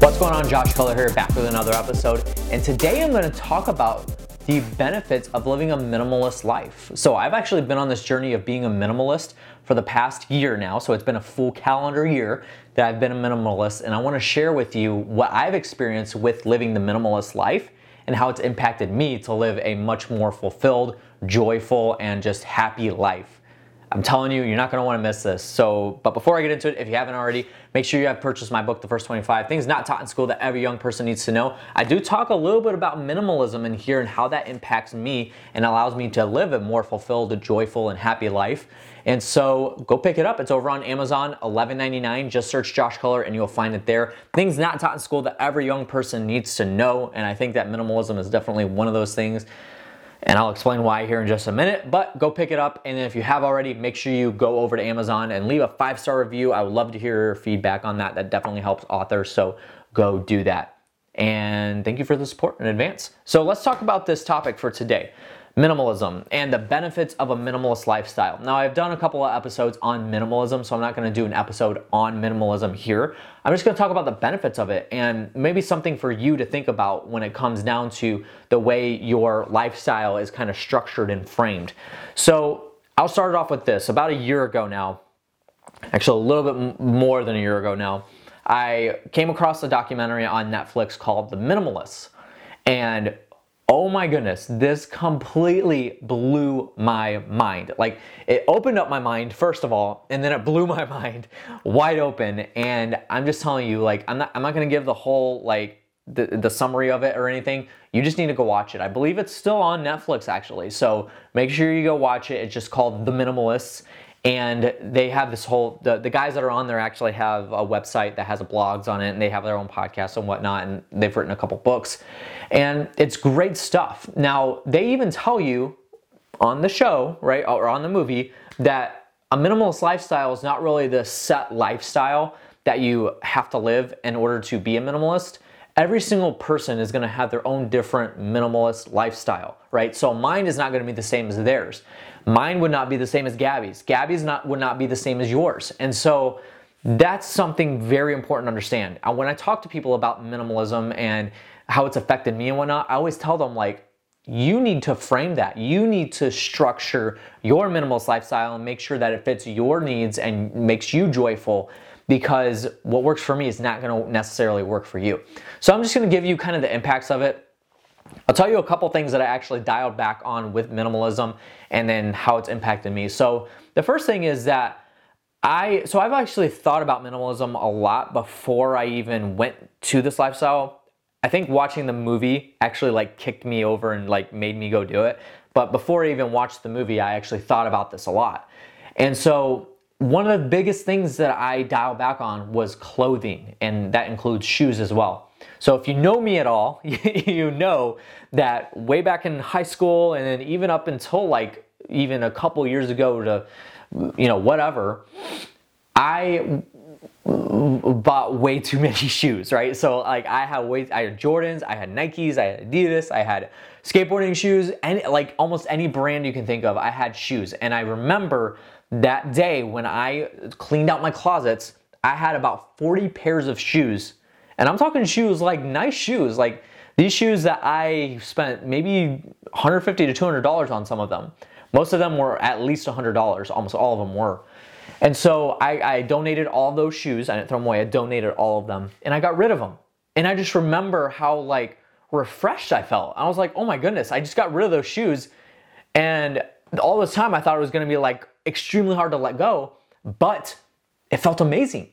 What's going on? Josh Culler here, back with another episode. And today I'm going to talk about the benefits of living a minimalist life. So, I've actually been on this journey of being a minimalist for the past year now. So, it's been a full calendar year that I've been a minimalist. And I want to share with you what I've experienced with living the minimalist life and how it's impacted me to live a much more fulfilled, joyful, and just happy life. I'm telling you, you're not gonna wanna miss this. So, but before I get into it, if you haven't already, make sure you have purchased my book, The First 25 Things Not Taught in School That Every Young Person Needs to Know. I do talk a little bit about minimalism in here and how that impacts me and allows me to live a more fulfilled, joyful, and happy life. And so go pick it up. It's over on Amazon, $11.99. Just search Josh Culler and you'll find it there. Things not taught in school that every young person needs to know. And I think that minimalism is definitely one of those things and I'll explain why here in just a minute, but go pick it up. And then if you have already, make sure you go over to Amazon and leave a five star review. I would love to hear your feedback on that. That definitely helps authors, so go do that. And thank you for the support in advance. So let's talk about this topic for today minimalism and the benefits of a minimalist lifestyle. Now, I've done a couple of episodes on minimalism, so I'm not going to do an episode on minimalism here. I'm just going to talk about the benefits of it and maybe something for you to think about when it comes down to the way your lifestyle is kind of structured and framed. So, I'll start it off with this. About a year ago now, actually a little bit more than a year ago now, I came across a documentary on Netflix called The Minimalists. And oh my goodness, this completely blew my mind. Like it opened up my mind first of all, and then it blew my mind wide open. And I'm just telling you, like I'm not I'm not gonna give the whole like the, the summary of it or anything. You just need to go watch it. I believe it's still on Netflix actually. So make sure you go watch it. It's just called The Minimalists and they have this whole the, the guys that are on there actually have a website that has blogs on it and they have their own podcasts and whatnot and they've written a couple books. And it's great stuff. Now they even tell you on the show right or on the movie that a minimalist lifestyle is not really the set lifestyle that you have to live in order to be a minimalist every single person is going to have their own different minimalist lifestyle right so mine is not going to be the same as theirs Mine would not be the same as Gabby's. Gabby's not would not be the same as yours. And so that's something very important to understand. Uh, when I talk to people about minimalism and how it's affected me and whatnot, I always tell them like, you need to frame that. You need to structure your minimalist lifestyle and make sure that it fits your needs and makes you joyful because what works for me is not going to necessarily work for you. So I'm just going to give you kind of the impacts of it I'll tell you a couple things that I actually dialed back on with minimalism and then how it's impacted me. So, the first thing is that I so I've actually thought about minimalism a lot before I even went to this lifestyle. I think watching the movie actually like kicked me over and like made me go do it. But before I even watched the movie, I actually thought about this a lot. And so one of the biggest things that I dialed back on was clothing, and that includes shoes as well. So if you know me at all, you know that way back in high school and then even up until like even a couple years ago to you know whatever, I bought way too many shoes, right? So like I had way I had Jordans, I had Nikes, I had Adidas, I had skateboarding shoes, and like almost any brand you can think of, I had shoes. And I remember that day when I cleaned out my closets, I had about 40 pairs of shoes and I'm talking shoes like nice shoes, like these shoes that I spent maybe 150 to 200 dollars on some of them. Most of them were at least 100 dollars. Almost all of them were. And so I, I donated all those shoes. I didn't throw them away. I donated all of them, and I got rid of them. And I just remember how like refreshed I felt. I was like, oh my goodness, I just got rid of those shoes, and all this time I thought it was going to be like extremely hard to let go, but it felt amazing.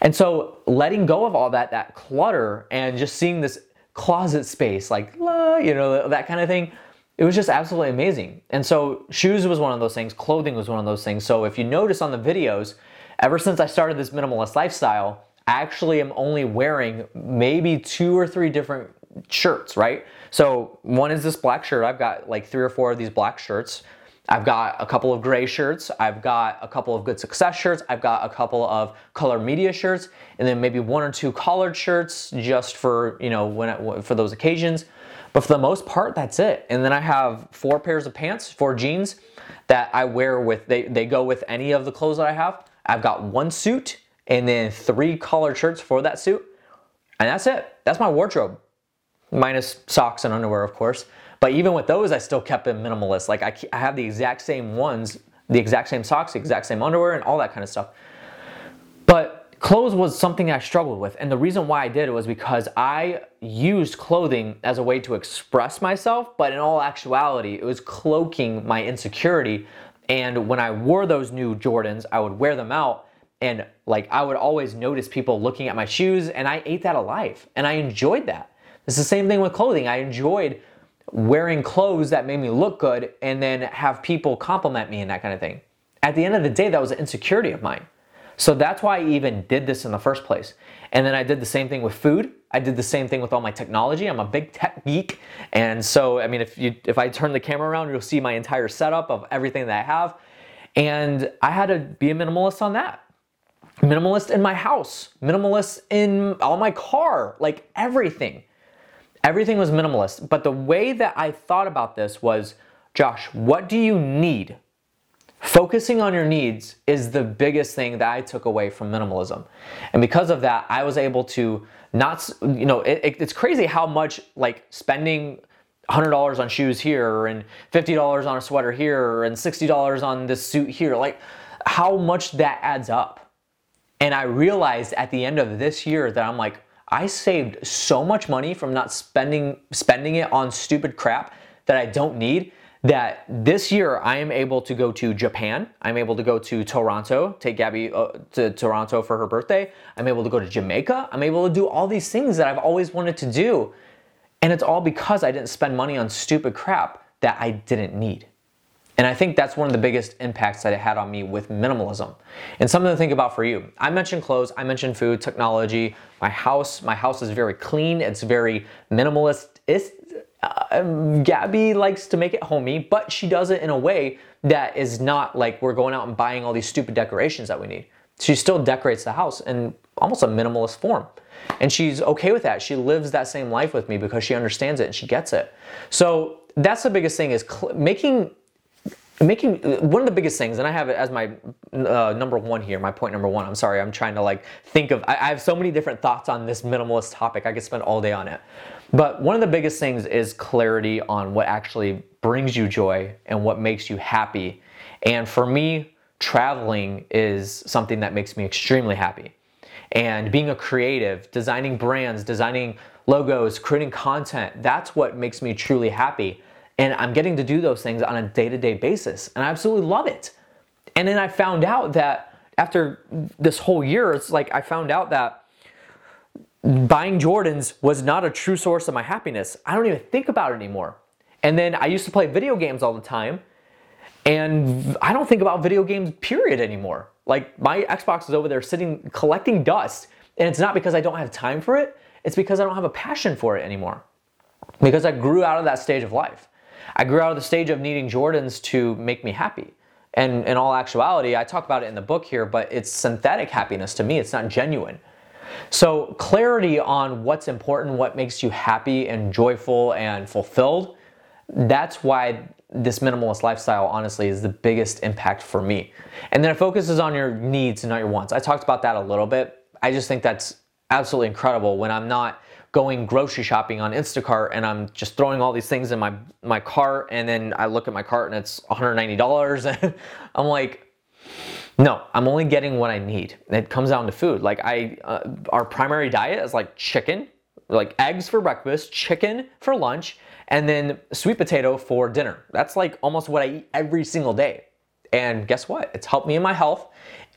And so letting go of all that, that clutter and just seeing this closet space, like, you know, that kind of thing, it was just absolutely amazing. And so shoes was one of those things, clothing was one of those things. So if you notice on the videos, ever since I started this minimalist lifestyle, I actually am only wearing maybe two or three different shirts, right? So one is this black shirt. I've got like three or four of these black shirts. I've got a couple of gray shirts. I've got a couple of good success shirts. I've got a couple of color media shirts, and then maybe one or two collared shirts just for you know when for those occasions. But for the most part, that's it. And then I have four pairs of pants, four jeans that I wear with. They they go with any of the clothes that I have. I've got one suit and then three collared shirts for that suit, and that's it. That's my wardrobe, minus socks and underwear, of course. But even with those, I still kept it minimalist. Like I, I have the exact same ones, the exact same socks, the exact same underwear, and all that kind of stuff. But clothes was something I struggled with. And the reason why I did it was because I used clothing as a way to express myself, but in all actuality, it was cloaking my insecurity. And when I wore those new Jordans, I would wear them out and like I would always notice people looking at my shoes and I ate that alive and I enjoyed that. It's the same thing with clothing. I enjoyed wearing clothes that made me look good and then have people compliment me and that kind of thing. At the end of the day, that was an insecurity of mine. So that's why I even did this in the first place. And then I did the same thing with food. I did the same thing with all my technology. I'm a big tech geek. And so, I mean, if you if I turn the camera around, you'll see my entire setup of everything that I have. And I had to be a minimalist on that. Minimalist in my house, minimalist in all my car, like everything. Everything was minimalist. But the way that I thought about this was Josh, what do you need? Focusing on your needs is the biggest thing that I took away from minimalism. And because of that, I was able to not, you know, it, it, it's crazy how much like spending $100 on shoes here and $50 on a sweater here and $60 on this suit here, like how much that adds up. And I realized at the end of this year that I'm like, I saved so much money from not spending spending it on stupid crap that I don't need that this year I am able to go to Japan. I'm able to go to Toronto, take Gabby uh, to Toronto for her birthday. I'm able to go to Jamaica. I'm able to do all these things that I've always wanted to do. And it's all because I didn't spend money on stupid crap that I didn't need. And I think that's one of the biggest impacts that it had on me with minimalism. And something to think about for you. I mentioned clothes, I mentioned food, technology, my house. My house is very clean, it's very minimalist. It's, uh, Gabby likes to make it homey, but she does it in a way that is not like we're going out and buying all these stupid decorations that we need. She still decorates the house in almost a minimalist form. And she's okay with that. She lives that same life with me because she understands it and she gets it. So that's the biggest thing is cl- making making one of the biggest things and i have it as my uh, number one here my point number one i'm sorry i'm trying to like think of I, I, have so many different thoughts on this minimalist topic i could spend all day on it. But one of the biggest things is clarity on what actually brings you joy and what makes you happy. And for me traveling is something that makes me extremely happy. And being a creative designing brands designing logos creating content that's what makes me truly happy and I'm getting to do those things on a day to day basis. And I absolutely love it. And then I found out that after this whole year, it's like I found out that buying Jordans was not a true source of my happiness. I don't even think about it anymore. And then I used to play video games all the time. And I don't think about video games, period, anymore. Like my Xbox is over there sitting collecting dust. And it's not because I don't have time for it, it's because I don't have a passion for it anymore. Because I grew out of that stage of life. I grew out of the stage of needing Jordans to make me happy. And in all actuality, I talk about it in the book here, but it's synthetic happiness to me, it's not genuine. So, clarity on what's important, what makes you happy and joyful and fulfilled, that's why this minimalist lifestyle, honestly, is the biggest impact for me. And then it focuses on your needs and not your wants. I talked about that a little bit. I just think that's absolutely incredible when I'm not going grocery shopping on Instacart and I'm just throwing all these things in my my cart and then I look at my cart and it's $190 and I'm like no, I'm only getting what I need. It comes down to food. Like I uh, our primary diet is like chicken, like eggs for breakfast, chicken for lunch, and then sweet potato for dinner. That's like almost what I eat every single day. And guess what? It's helped me in my health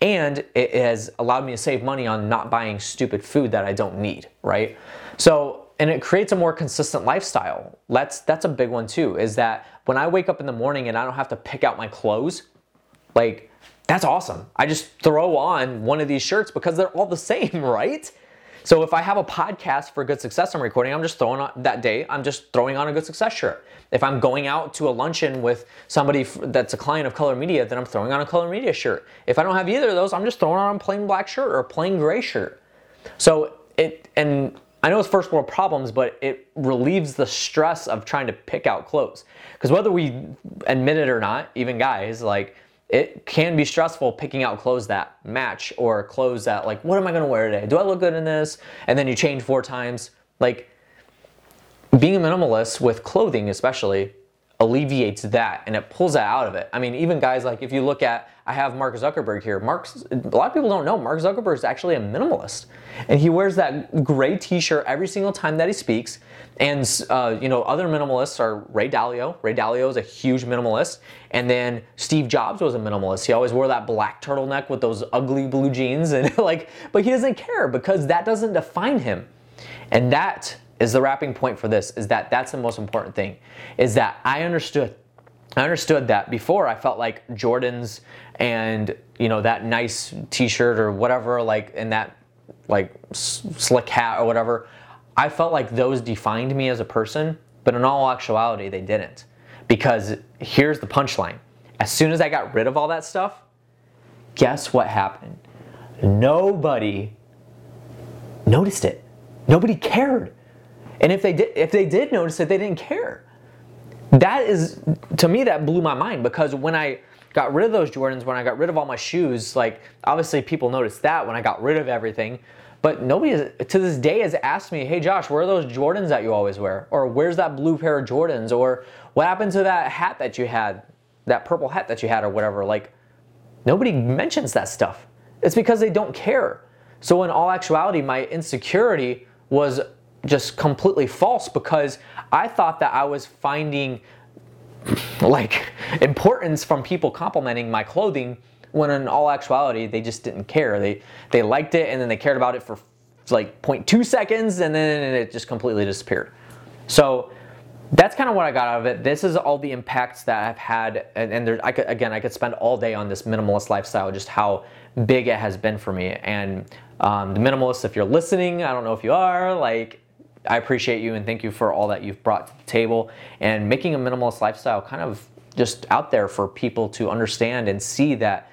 and it has allowed me to save money on not buying stupid food that I don't need, right? So, and it creates a more consistent lifestyle. That's that's a big one too. Is that when I wake up in the morning and I don't have to pick out my clothes, like that's awesome. I just throw on one of these shirts because they're all the same, right? So if I have a podcast for good success I'm recording, I'm just throwing on that day, I'm just throwing on a good success shirt. If I'm going out to a luncheon with somebody that's a client of Color Media, then I'm throwing on a Color Media shirt. If I don't have either of those, I'm just throwing on a plain black shirt or a plain gray shirt. So it, and I know it's first world problems, but it relieves the stress of trying to pick out clothes. Because whether we admit it or not, even guys, like, it can be stressful picking out clothes that match or clothes that like what am i going to wear today? Do i look good in this? And then you change four times. Like being a minimalist with clothing especially alleviates that and it pulls that out of it i mean even guys like if you look at i have mark zuckerberg here mark's a lot of people don't know mark zuckerberg is actually a minimalist and he wears that gray t-shirt every single time that he speaks and uh, you know, other minimalists are Ray Dalio. Ray Dalio is a huge minimalist, and then Steve Jobs was a minimalist. He always wore that black turtleneck with those ugly blue jeans, and like, but he doesn't care because that doesn't define him. And that is the wrapping point for this. Is that that's the most important thing? Is that I understood. I understood that before. I felt like Jordans and you know that nice T-shirt or whatever, like in that like slick hat or whatever I felt like those defined me as a person, but in all actuality, they didn't. Because here's the punchline as soon as I got rid of all that stuff, guess what happened? Nobody noticed it. Nobody cared. And if they did if they did notice it, they didn't care. That is to me that blew my mind because when I got rid of those Jordans, when I got rid of all my shoes, like obviously people noticed that when I got rid of everything. But nobody to this day has asked me, hey Josh, where are those Jordans that you always wear? Or where's that blue pair of Jordans? Or what happened to that hat that you had, that purple hat that you had, or whatever? Like, nobody mentions that stuff. It's because they don't care. So, in all actuality, my insecurity was just completely false because I thought that I was finding like importance from people complimenting my clothing when in all actuality they just didn't care. They they liked it and then they cared about it for like 0.2 seconds and then it just completely disappeared. So that's kind of what I got out of it. This is all the impacts that I've had, and, and there, I could again, I could spend all day on this minimalist lifestyle, just how big it has been for me. And um, the minimalist, if you're listening, I don't know if you are, like, I appreciate you and thank you for all that you've brought to the table and making a minimalist lifestyle kind of just out there for people to understand and see that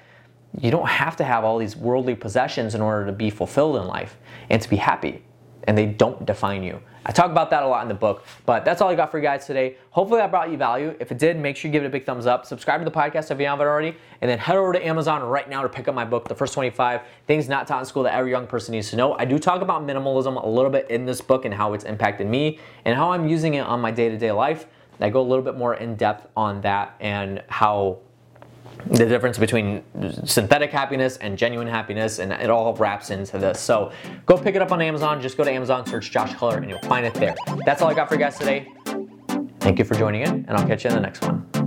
you don't have to have all these worldly possessions in order to be fulfilled in life and to be happy, and they don't define you. I talk about that a lot in the book, but that's all I got for you guys today. Hopefully, that brought you value. If it did, make sure you give it a big thumbs up. Subscribe to the podcast if you haven't already, and then head over to Amazon right now to pick up my book, The First 25 Things Not Taught in School That Every Young Person Needs to Know. I do talk about minimalism a little bit in this book and how it's impacted me and how I'm using it on my day to day life. I go a little bit more in depth on that and how the difference between synthetic happiness and genuine happiness, and it all wraps into this. So go pick it up on Amazon. Just go to Amazon, search Josh Culler, and you'll find it there. That's all I got for you guys today. Thank you for joining in, and I'll catch you in the next one.